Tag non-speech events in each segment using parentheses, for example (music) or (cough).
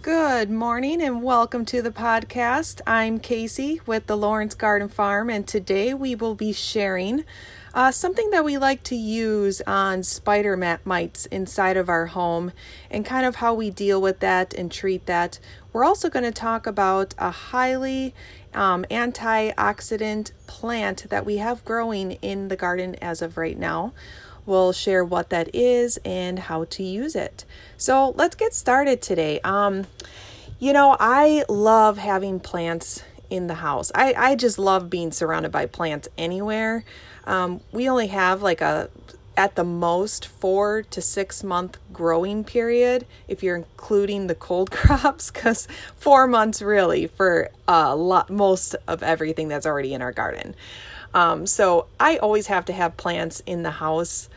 Good morning and welcome to the podcast. I'm Casey with the Lawrence Garden Farm, and today we will be sharing uh, something that we like to use on spider mites inside of our home and kind of how we deal with that and treat that. We're also going to talk about a highly um, antioxidant plant that we have growing in the garden as of right now. We'll share what that is and how to use it. So let's get started today. Um, you know, I love having plants in the house. I, I just love being surrounded by plants anywhere. Um, we only have like a at the most four to six month growing period if you're including the cold (laughs) crops because four months really for a lot most of everything that's already in our garden um, so i always have to have plants in the house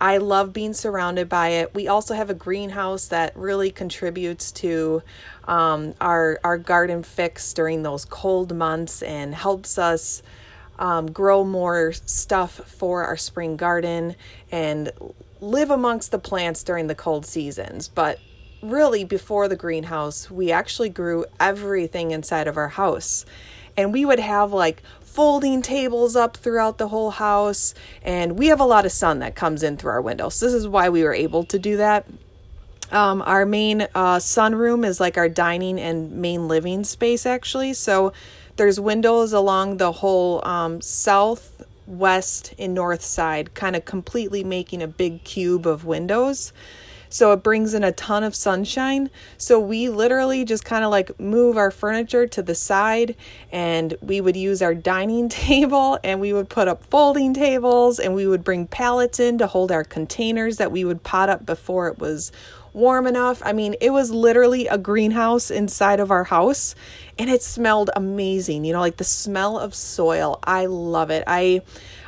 i love being surrounded by it we also have a greenhouse that really contributes to um, our our garden fix during those cold months and helps us um, grow more stuff for our spring garden and live amongst the plants during the cold seasons. But really, before the greenhouse, we actually grew everything inside of our house. And we would have like folding tables up throughout the whole house. And we have a lot of sun that comes in through our windows. So this is why we were able to do that. Um, our main uh, sunroom is like our dining and main living space, actually. So there's windows along the whole um, south, west, and north side, kind of completely making a big cube of windows. So it brings in a ton of sunshine. So we literally just kind of like move our furniture to the side and we would use our dining (laughs) table and we would put up folding tables and we would bring pallets in to hold our containers that we would pot up before it was warm enough. I mean, it was literally a greenhouse inside of our house and it smelled amazing. You know, like the smell of soil. I love it. I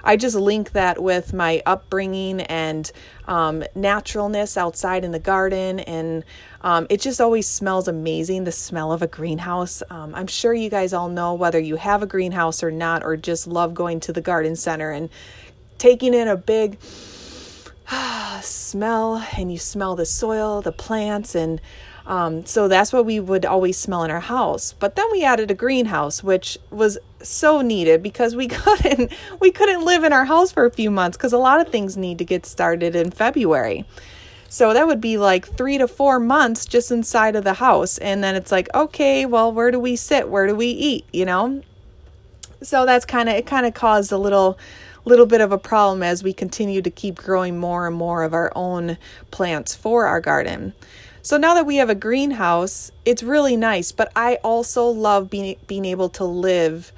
I just link that with my upbringing and um, naturalness outside in the garden. And um, it just always smells amazing the smell of a greenhouse. Um, I'm sure you guys all know whether you have a greenhouse or not, or just love going to the garden center and taking in a big (sighs) smell and you smell the soil, the plants, and um, so that's what we would always smell in our house. But then we added a greenhouse, which was so needed because we (laughs) couldn't we couldn't live in our house for a few months because a lot of things need to get started in February. So that would be like three to four months just inside of the house. And then it's like, okay, well, where do we sit? Where do we eat? You know? So that's kind of, it kind of caused a little little bit of a problem as we continue to keep growing more and more of our own plants for our garden. So now that we have a greenhouse, it's really nice, but I also love being being able to live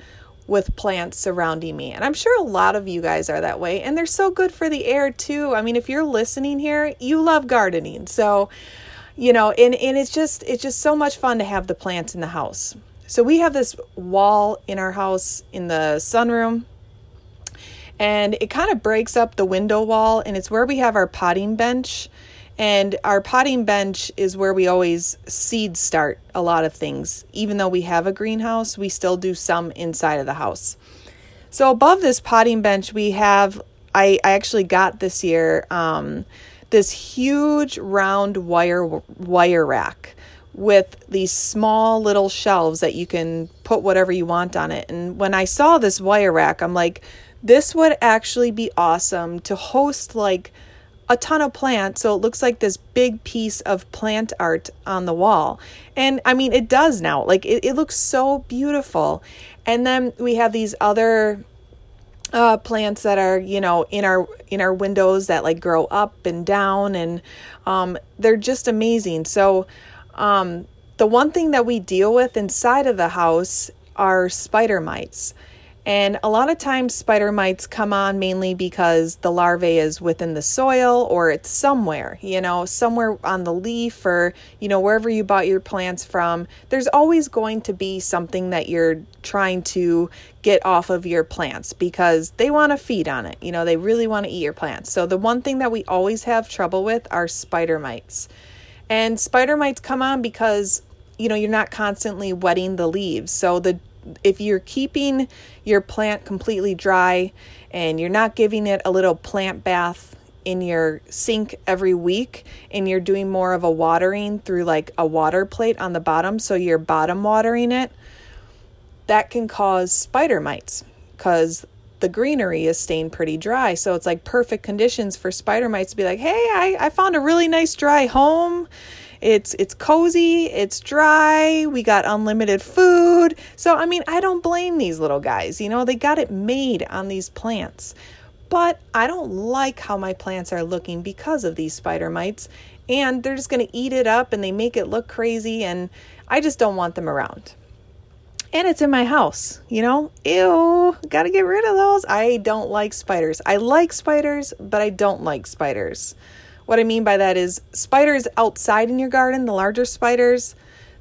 with plants surrounding me. And I'm sure a lot of you guys are that way, and they're so good for the air too. I mean, if you're listening here, you love gardening. So, you know, and and it's just it's just so much fun to have the plants in the house. So we have this wall in our house in the sunroom and it kind of breaks up the window wall and it's where we have our potting bench and our potting bench is where we always seed start a lot of things. Even though we have a greenhouse we still do some inside of the house. So above this potting bench we have i, I actually got this year um, this huge round wire wire rack with these small little shelves that you can put whatever you want on it. And when i saw this wire rack i'm like this would actually be awesome to host like a ton of plants so it looks like this big piece of plant art on the wall. And i mean it does now. Like it, it looks so beautiful. And then we have these other uh, plants that are you know in our in our windows that like grow up and down and um, they're just amazing. So um, the one thing that we deal with inside of the house are spider mites and a lot of times, spider mites come on mainly because the larvae is within the soil or it's somewhere, you know, somewhere on the leaf or, you know, wherever you bought your plants from. There's always going to be something that you're trying to get off of your plants because they want to feed on it. You know, they really want to eat your plants. So, the one thing that we always have trouble with are spider mites. And spider mites come on because, you know, you're not constantly wetting the leaves. So, the if you're keeping your plant completely dry and you're not giving it a little plant bath in your sink every week and you're doing more of a watering through like a water plate on the bottom, so you're bottom watering it, that can cause spider mites because the greenery is staying pretty dry. So it's like perfect conditions for spider mites to be like, hey, I, I found a really nice dry home. It's it's cozy, it's dry, we got unlimited food. So I mean, I don't blame these little guys. You know, they got it made on these plants. But I don't like how my plants are looking because of these spider mites and they're just going to eat it up and they make it look crazy and I just don't want them around and it's in my house, you know? Ew, gotta get rid of those. I don't like spiders. I like spiders, but I don't like spiders. What I mean by that is spiders outside in your garden, the larger spiders,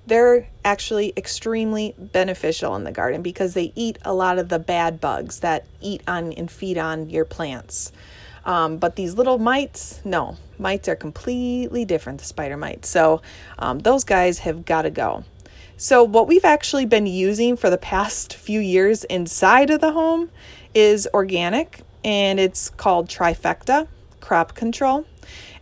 they're actually extremely beneficial in the garden because they eat a lot of the bad bugs that eat on and feed on your plants. Um, but these little mites, no, mites are completely different, the spider mites. So um, those guys have got to go. So, what we've actually been using for the past (laughs) few years inside of the home is organic and it's called Trifecta Crop Control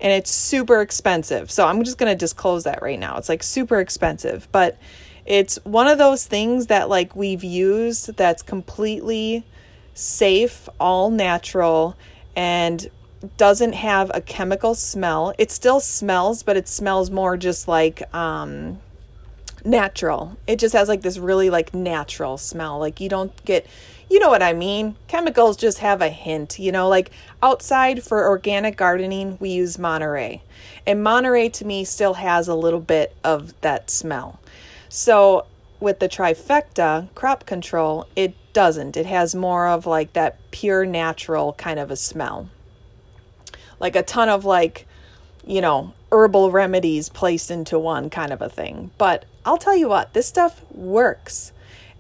and it's super expensive. So, I'm just going to disclose that right now. It's like super expensive, but it's one of those things that like we've used that's completely safe, all natural and doesn't have a chemical smell. It still smells, but it smells more just like um natural. It just has like this really like natural smell. Like you don't get you know what I mean? Chemicals just have a hint, you know, like outside for organic gardening, we use Monterey. And Monterey to me still has a little bit of that smell. So with the trifecta crop control, it doesn't. It has more of like that pure natural kind of a smell. Like a ton of like, you know, herbal remedies placed into one kind of a thing. But I'll tell you what, this stuff works.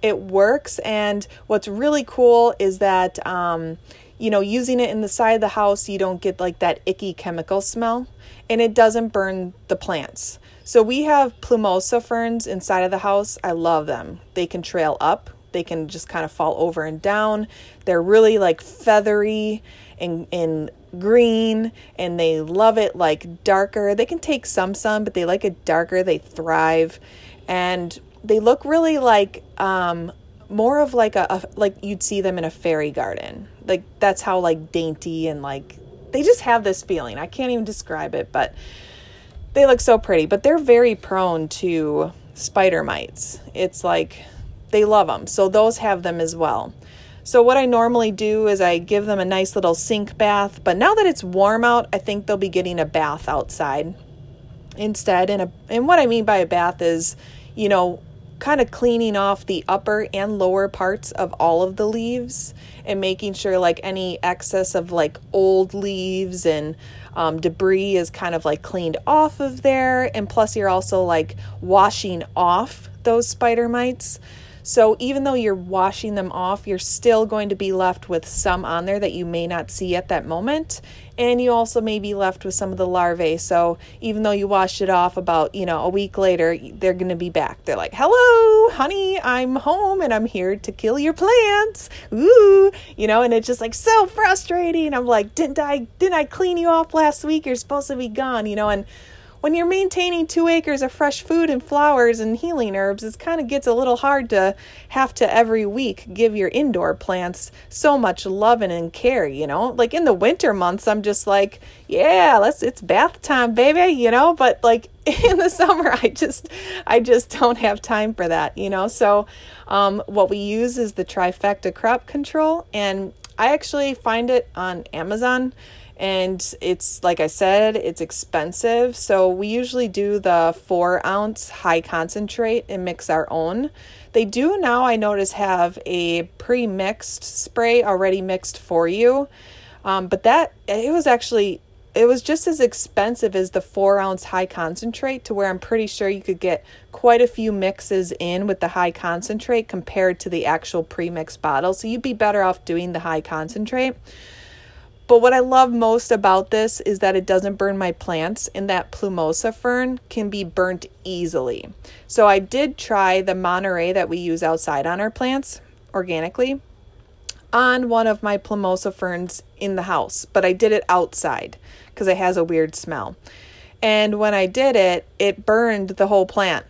It works, and what's really cool is that, um, you know, using it in the side of the house, you don't get like that icky chemical smell, and it doesn't burn the plants. So we have plumosa ferns inside of the house. I love them. They can trail up, they can just kind of fall over and down. They're really like feathery and, and green and they love it like darker. They can take some sun, but they like it darker. They thrive and they look really like um, more of like a, a like you'd see them in a fairy garden. Like that's how like dainty and like they just have this feeling. I can't even describe it, but they look so pretty. But they're very prone to spider mites. It's like they love them. So those have them as well. So what I normally do is I give them a nice little sink bath, but now that it's warm out, I think they'll be getting a bath outside instead. And a and what I mean by a bath is, you know, kind of cleaning off the upper and lower parts of all of the leaves and making sure like any excess of like old leaves and um, debris is kind of like cleaned off of there and plus you're also like washing off those spider mites so even though you're washing them off, you're still going to be left with some on there that you may not see at that moment. And you also may be left with some of the larvae. So even though you washed it off about, you know, a week later, they're going to be back. They're like, hello, honey, I'm home and I'm here to kill your plants. Ooh, you know, and it's just like so frustrating. I'm like, didn't I, didn't I clean you off last week? You're supposed to be gone, you know, and when you're maintaining two acres of fresh food and flowers and healing herbs, it kind of gets a little hard to have to every week give your indoor plants so much love and care, you know? Like in the winter months, I'm just like, yeah, let's it's bath time, baby, you know, but like (laughs) in the summer I just I just don't have time for that, you know? So um, what we use is the trifecta crop control and I actually find it on Amazon and it's like I said, it's expensive. So we usually do the four ounce high concentrate and mix our own. They do now, I notice, have a pre mixed spray already mixed for you. Um, but that, it was actually, it was just as expensive as the four ounce high concentrate to where I'm pretty sure you could get quite a few mixes in with the high concentrate compared to the actual pre mixed bottle. So you'd be better off doing the high concentrate. But what I love most about this is that it doesn't burn my plants and that plumosa fern can be burnt easily. So I did try the Monterey that we use outside on our plants organically. on one of my Plumosa ferns in the house, but I did it outside because it has a weird smell. And when I did it, it burned the whole plant.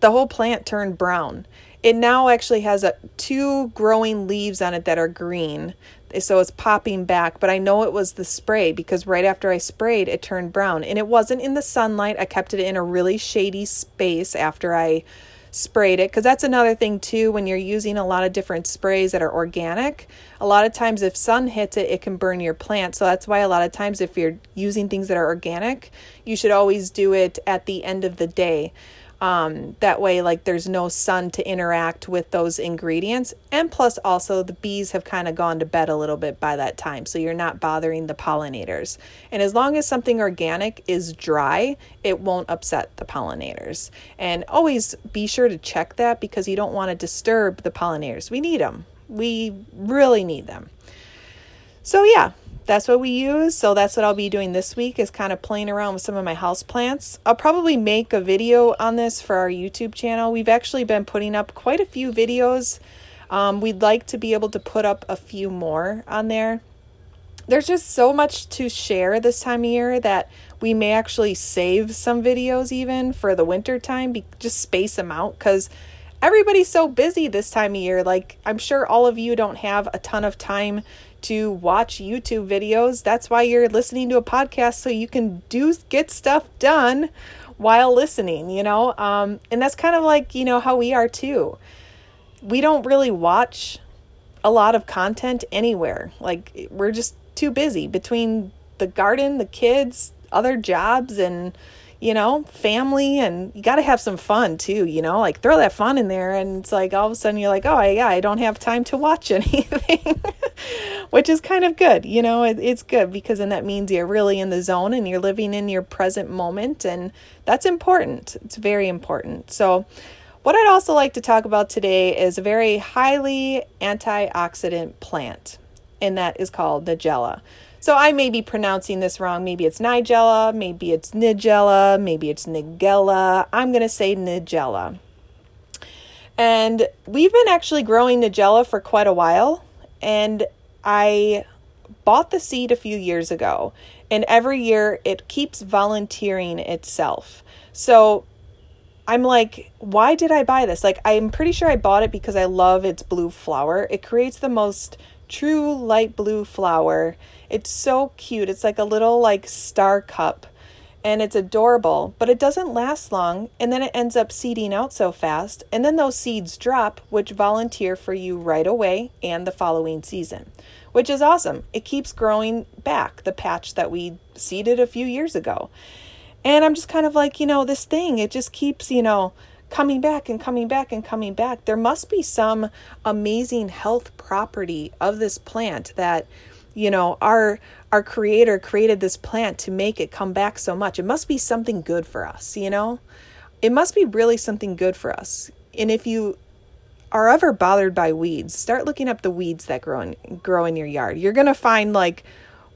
The whole plant turned brown. It now actually has a, two growing leaves on it that are green. So it's popping back, but I know it was the spray because right after I sprayed, it turned brown. And it wasn't in the sunlight. I kept it in a really shady space after I sprayed it because that's another thing too when you're using a lot of different sprays that are organic a lot of times if sun hits it it can burn your plant so that's why a lot of times if you're using things that are organic you should always do it at the end of the day um, that way, like there's no sun to interact with those ingredients. And plus, also, the bees have kind of gone to bed a little bit by that time. So you're not bothering the pollinators. And as long as something organic is dry, it won't upset the pollinators. And always be sure to check that because you don't want to disturb the pollinators. We need them, we really need them. So, yeah, that's what we use. So that's what I'll be doing this week is kind of playing around with some of my house plants. I'll probably make a video on this for our YouTube channel. We've actually been putting up quite a few videos. Um, we'd like to be able to put up a few more on there. There's just so much to share this time of year that we may actually save some videos even for the winter time, be- just space them out because everybody's so busy this time of year. Like, I'm sure all of you don't have a ton of time to watch YouTube videos. That's why you're listening to a podcast so you can do get stuff done while listening, you know? Um, and that's kind of like, you know, how we are too. We don't really watch a lot of content anywhere. Like we're just too busy between the garden, the kids, other jobs and you know, family, and you got to have some fun too, you know, like throw that fun in there. And it's like all of a sudden you're like, oh, yeah, I don't have time to watch (laughs) anything, which is kind of good. You know, it, it's good because then that means you're really in the zone and you're living in your present moment. And that's important. It's very important. So, what I'd also like to talk about today is a very highly antioxidant plant, and that is called Nigella. So I may be pronouncing this wrong. Maybe it's Nigella, maybe it's Nigella, maybe it's Nigella. I'm going to say Nigella. And we've been actually growing Nigella for quite a while. And I bought the seed a few years ago. And every year it keeps volunteering itself. So I'm like, why did I buy this? Like, I'm pretty sure I bought it because I love its blue flower. It creates the most true light blue flower it's so cute. It's like a little like star cup and it's adorable, but it doesn't last long and then it ends up seeding out so fast. And then those seeds drop, which volunteer for you right away and the following season, which is awesome. It keeps growing back, the patch that we seeded a few years ago. And I'm just kind of like, you know, this thing, it just keeps, you know, coming back and coming back and coming back. There must be some amazing health property of this plant that you know our our creator created this plant to make it come back so much. It must be something good for us you know? It must be really something good for us. And if you are ever bothered by weeds start looking up the weeds that grow in grow in your yard. You're going to find like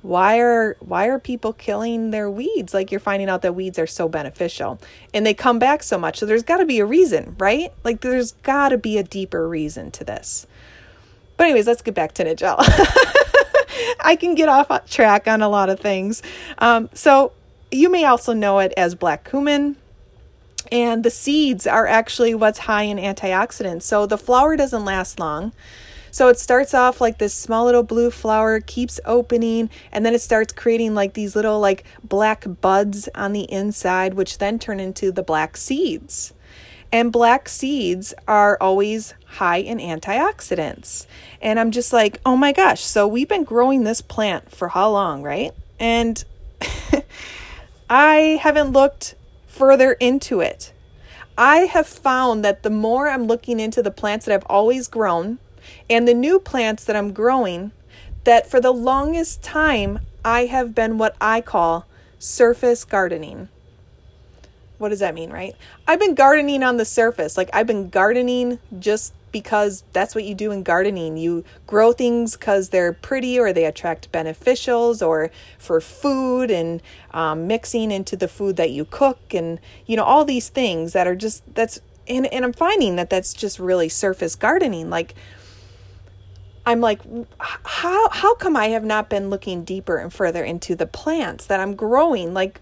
why are why are people killing their weeds? Like you're finding out that weeds are so beneficial and they come back so much. So there's got to be a reason right? Like there's got to be a deeper reason to this. But anyways let's get back to nigella (laughs) (laughs) I can get off track on a lot of things. Um, so you may also know it as black cumin. And the seeds are actually what's high in antioxidants. So the flower doesn't last long. So it starts off like this small little blue flower, keeps opening, and then it starts creating like these little like black buds on the inside, which then turn into the black seeds. And black seeds are always high in antioxidants. And I'm just like, oh my gosh. So we've been growing this plant for how long, right? And (laughs) I haven't looked further into it. I have found that the more I'm looking into the plants that I've always grown and the new plants that I'm growing, that for the longest time, I have been what I call surface gardening what does that mean, right? I've been gardening on the surface. Like I've been gardening just because that's what you do in gardening. You grow things because they're pretty or they attract beneficials or for food and um, mixing into the food that you cook and, you know, all these things that are just, that's, and, and I'm finding that that's just really surface gardening. Like, I'm like, how how come I have not been looking deeper and further into the plants that I'm growing? Like,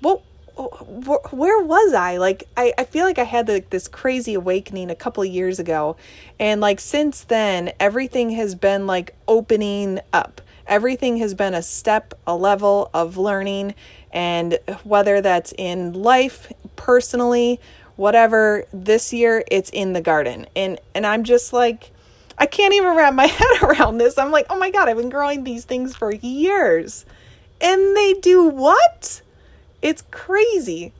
what where was I? Like, I, I feel like I had this crazy awakening a couple of years ago. And like since then, everything has been like opening up. Everything has been a step, a level of learning. And whether that's in life, personally, whatever, this year it's in the garden. And and I'm just like I can't even wrap my (laughs) head around this. I'm like, oh my God, I've been growing these things for years. And they do what? It's crazy.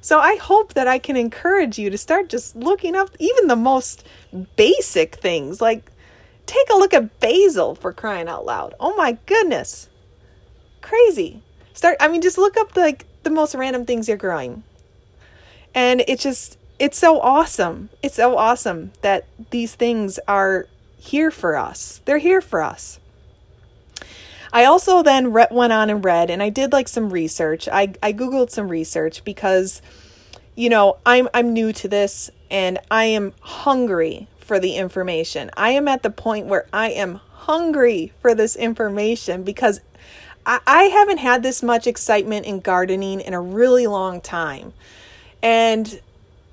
So I hope that I can encourage you to start just looking up even the most basic things. Like, take a look at basil for crying out loud. Oh my goodness. Crazy. Start, I mean, just look up the, like the most random things you're growing. And it's just, it's so awesome. It's so awesome that these things are here for us. They're here for us. I also then re- went on and read, and I did like some research. I, I Googled some research because, you know, I'm, I'm new to this and I am hungry for the information. I am at the point where I am hungry for this information because I, I haven't had this much excitement in gardening in a really long time. And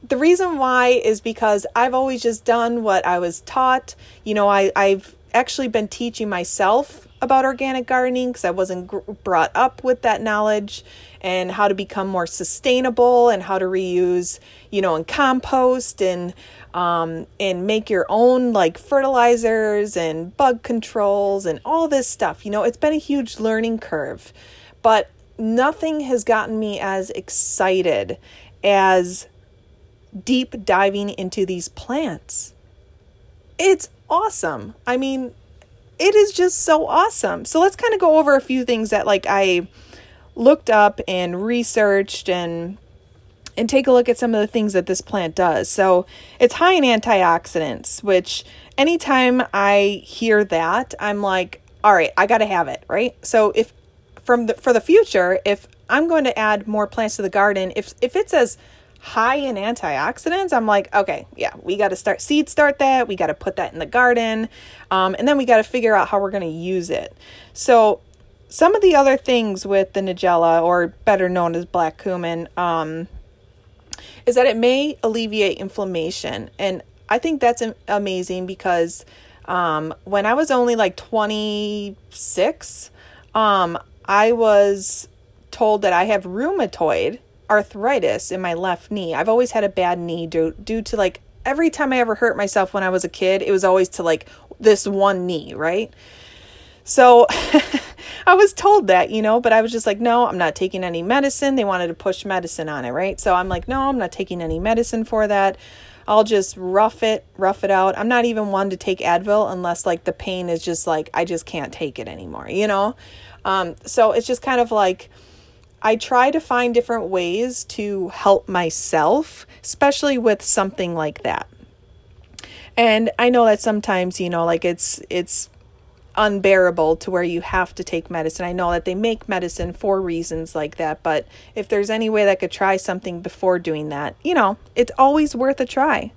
the reason why is because I've always just done what I was taught. You know, I, I've actually been teaching myself about organic gardening because I wasn't gr- brought up with that knowledge and how to become more sustainable and how to reuse, you know, and compost and um, and make your own like fertilizers and bug controls and all this stuff. You know, it's been a huge learning curve, but nothing has gotten me as excited as deep diving into these plants. It's awesome. I mean, it is just so awesome. So let's kind of go over a few things that like I looked up and researched and and take a look at some of the things that this plant does. So, it's high in antioxidants, which anytime I hear that, I'm like, all right, I got to have it, right? So, if from the for the future, if I'm going to add more plants to the garden, if if it says high in antioxidants, I'm like, okay, yeah, we got to start seed start that. We got to put that in the garden. Um, and then we got to figure out how we're going to use it. So, some of the other things with the Nigella, or better known as black cumin, um, is that it may alleviate inflammation. And I think that's amazing because um, when I was only like 26, um, I was told that I have rheumatoid arthritis in my left knee. I've always had a bad knee due, due to like every time I ever hurt myself when I was a kid, it was always to like this one knee, right? So (laughs) I was told that, you know, but I was just like, no, I'm not taking any medicine. They wanted to push medicine on it, right? So I'm like, no, I'm not taking any medicine for that. I'll just rough it, rough it out. I'm not even one to take Advil unless like the pain is just like I just can't take it anymore, you know? Um, so it's just kind of like I try to find different ways to help myself, especially with something like that. And I know that sometimes, you know, like it's it's unbearable to where you have to take medicine. I know that they make medicine for reasons like that, but if there's any way that I could try something before doing that, you know, it's always worth a try.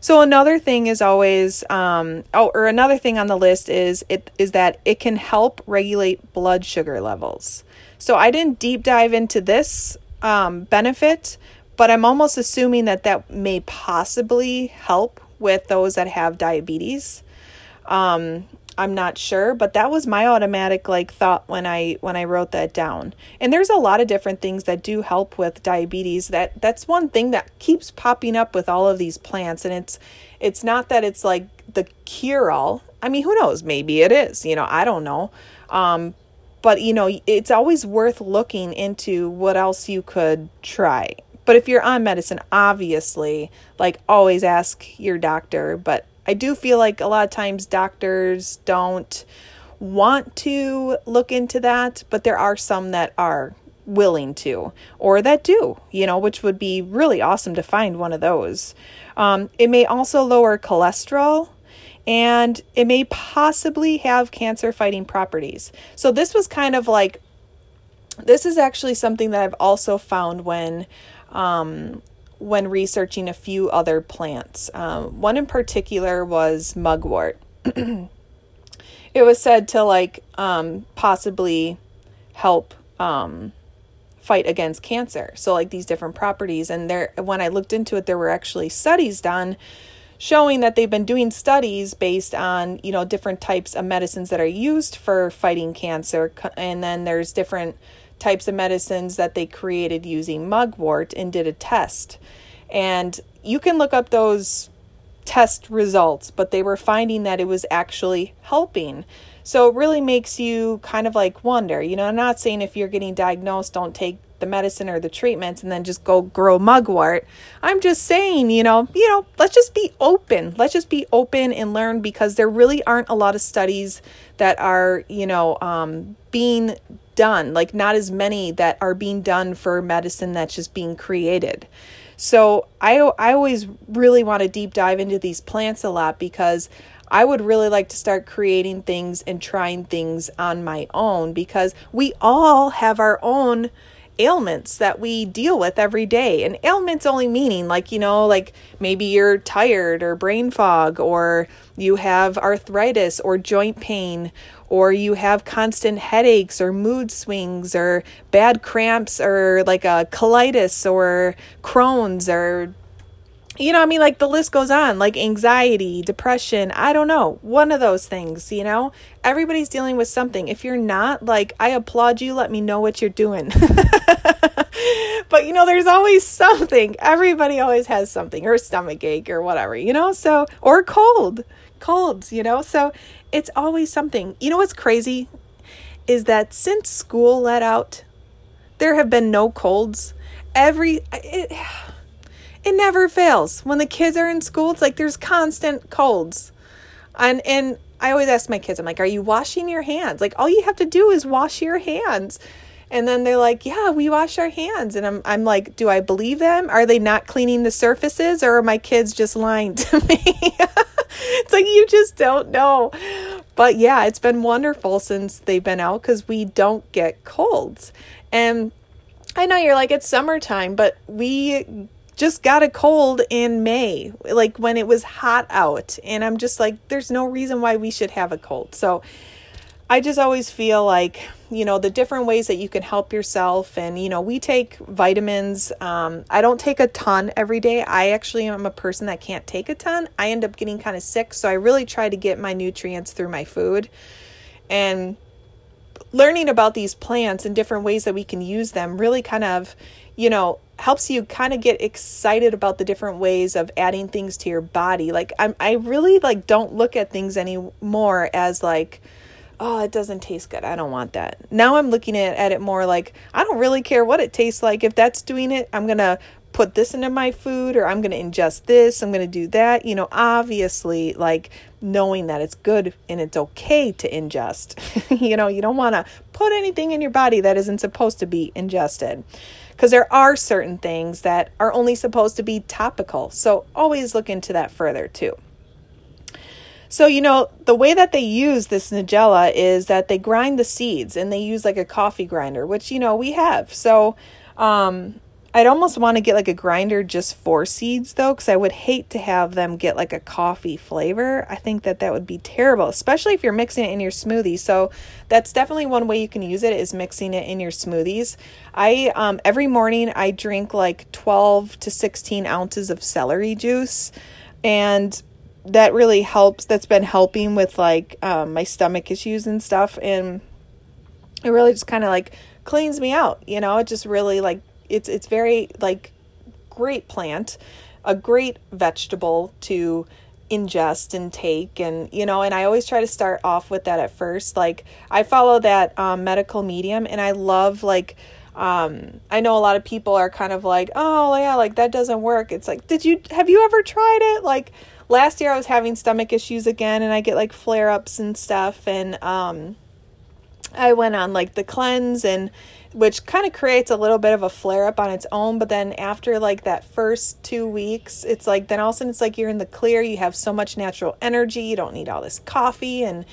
So another thing is always, um, oh, or another thing on the list is it is that it can help regulate blood sugar levels. So I didn't deep dive into this um, benefit, but I'm almost assuming that that may possibly help with those that have diabetes. Um, I'm not sure, but that was my automatic like thought when I when I wrote that down. And there's a lot of different things that do help with diabetes. That that's one thing that keeps popping up with all of these plants and it's it's not that it's like the cure all. I mean, who knows? Maybe it is. You know, I don't know. Um, but you know, it's always worth looking into what else you could try. But if you're on medicine, obviously, like always ask your doctor, but I do feel like a lot of times doctors don't want to look into that, but there are some that are willing to or that do, you know, which would be really awesome to find one of those. Um, it may also lower cholesterol and it may possibly have cancer fighting properties. So, this was kind of like this is actually something that I've also found when um, when researching a few other plants. Um, one in particular was mugwort. (clears throat) it was said to like um, possibly help um, fight against cancer. So like these different properties and there when I looked into it there were actually studies done showing that they've been doing studies based on, you know, different types of medicines that are used for fighting cancer and then there's different types of medicines that they created using mugwort and did a test. And you can look up those test results, but they were finding that it was actually helping. So it really makes you kind of like wonder. You know, I'm not saying if you're getting diagnosed, don't take the medicine or the treatments and then just go grow mugwort. I'm just saying, you know, you know, let's just be open. Let's just be open and learn because there really aren't a lot of studies that are, you know, um, being done. Like not as many that are being done for medicine that's just being created. So I I always really want to deep dive into these plants a lot because I would really like to start creating things and trying things on my own because we all have our own ailments that we deal with every day. And ailments only meaning like, you know, like maybe you're tired or brain fog or you have arthritis or joint pain or you have constant headaches or mood swings or bad cramps or like a colitis or Crohn's or you know, I mean, like the list goes on, like anxiety, depression, I don't know, one of those things, you know? Everybody's dealing with something. If you're not, like, I applaud you, let me know what you're doing. (laughs) but, you know, there's always something. Everybody always has something, or stomach ache, or whatever, you know? So, or cold, colds, you know? So it's always something. You know what's crazy? Is that since school let out, there have been no colds. Every, it, it never fails. When the kids are in school, it's like there's constant colds. And and I always ask my kids, I'm like, are you washing your hands? Like all you have to do is wash your hands. And then they're like, yeah, we wash our hands. And I'm I'm like, do I believe them? Are they not cleaning the surfaces or are my kids just lying to (laughs) me? it's like you just don't know. But yeah, it's been wonderful since they've been out cuz we don't get colds. And I know you're like it's summertime, but we just got a cold in May, like when it was hot out. And I'm just like, there's no reason why we should have a cold. So I just always feel like, you know, the different ways that you can help yourself. And, you know, we take vitamins. Um, I don't take a ton every day. I actually am a person that can't take a ton. I end up getting kind of sick. So I really try to get my nutrients through my food. And learning about these plants and different ways that we can use them really kind of, you know, helps you kind of get excited about the different ways of adding things to your body. Like I'm I really like don't look at things anymore as like oh, it doesn't taste good. I don't want that. Now I'm looking at, at it more like I don't really care what it tastes like. If that's doing it, I'm going to put this into my food or I'm going to ingest this, I'm going to do that. You know, obviously, like knowing that it's good and it's okay to ingest. (laughs) you know, you don't want to put anything in your body that isn't supposed to be ingested because there are certain things that are only supposed to be topical. So always look into that further too. So, you know, the way that they use this Nigella is that they grind the seeds and they use like a coffee grinder, which, you know, we have. So, um, I'd almost want to get like a grinder just for seeds though, because I would hate to have them get like a coffee flavor. I think that that would be terrible, especially if you're mixing it in your smoothie. So that's definitely one way you can use it is mixing it in your smoothies. I um, every morning I drink like 12 to 16 ounces of celery juice, and that really helps. That's been helping with like um, my stomach issues and stuff, and it really just kind of like cleans me out. You know, it just really like it's it's very like great plant, a great vegetable to ingest and take and you know and i always try to start off with that at first. Like i follow that um, medical medium and i love like um, i know a lot of people are kind of like oh yeah like that doesn't work. It's like did you have you ever tried it? Like last year i was having stomach issues again and i get like flare ups and stuff and um i went on like the cleanse and which kind of creates a little bit of a flare up on its own. But then after like that first two weeks, it's like then all of a sudden it's like you're in the clear. You have so much natural energy. You don't need all this coffee and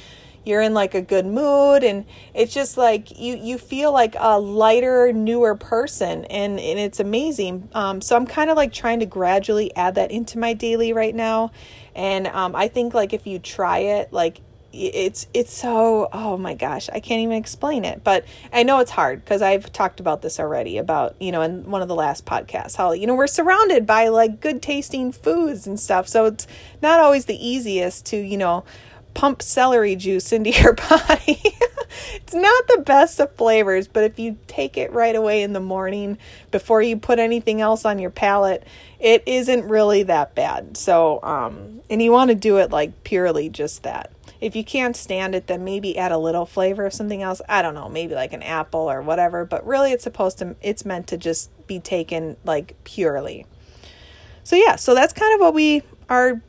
you're in like a good mood and it's just like you you feel like a lighter newer person and and it's amazing um, so i'm kind of like trying to gradually add that into my daily right now and um, i think like if you try it like it's it's so oh my gosh i can't even explain it but i know it's hard because i've talked about this already about you know in one of the last podcasts how you know we're surrounded by like good tasting foods and stuff so it's not always the easiest to you know pump celery juice into (laughs) your body. It's not the best of flavors but if you take it right away in the morning before you put anything else on your palate it isn't really that bad so um and you want to do it like purely just that if you can't stand it, then maybe add a little flavor of something else. I don't know, maybe like an apple or whatever, but really it's supposed to, it's meant to just be taken like purely. So, yeah, so that's kind of what we are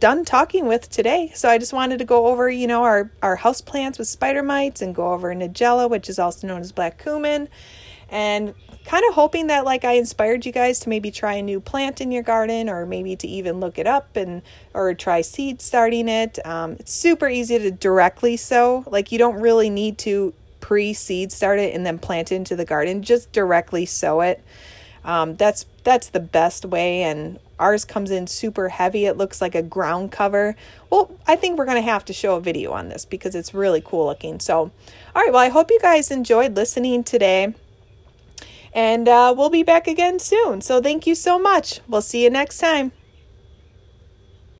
done talking with today. So I just wanted to go over, you know, our, our house plants with spider mites and go over Nigella, which is also known as black cumin, and kind of hoping that like I inspired you guys to maybe try a new plant in your garden or maybe to even look it up and or try seed starting it. Um, it's super easy to directly sow. Like you don't really need to pre-seed start it and then plant it into the garden. Just directly sow it. Um, that's that's the best way and ours comes in super heavy it looks like a ground cover well i think we're going to have to show a video on this because it's really cool looking so all right well i hope you guys enjoyed listening today and uh, we'll be back again soon. So thank you so much. We'll see you next time.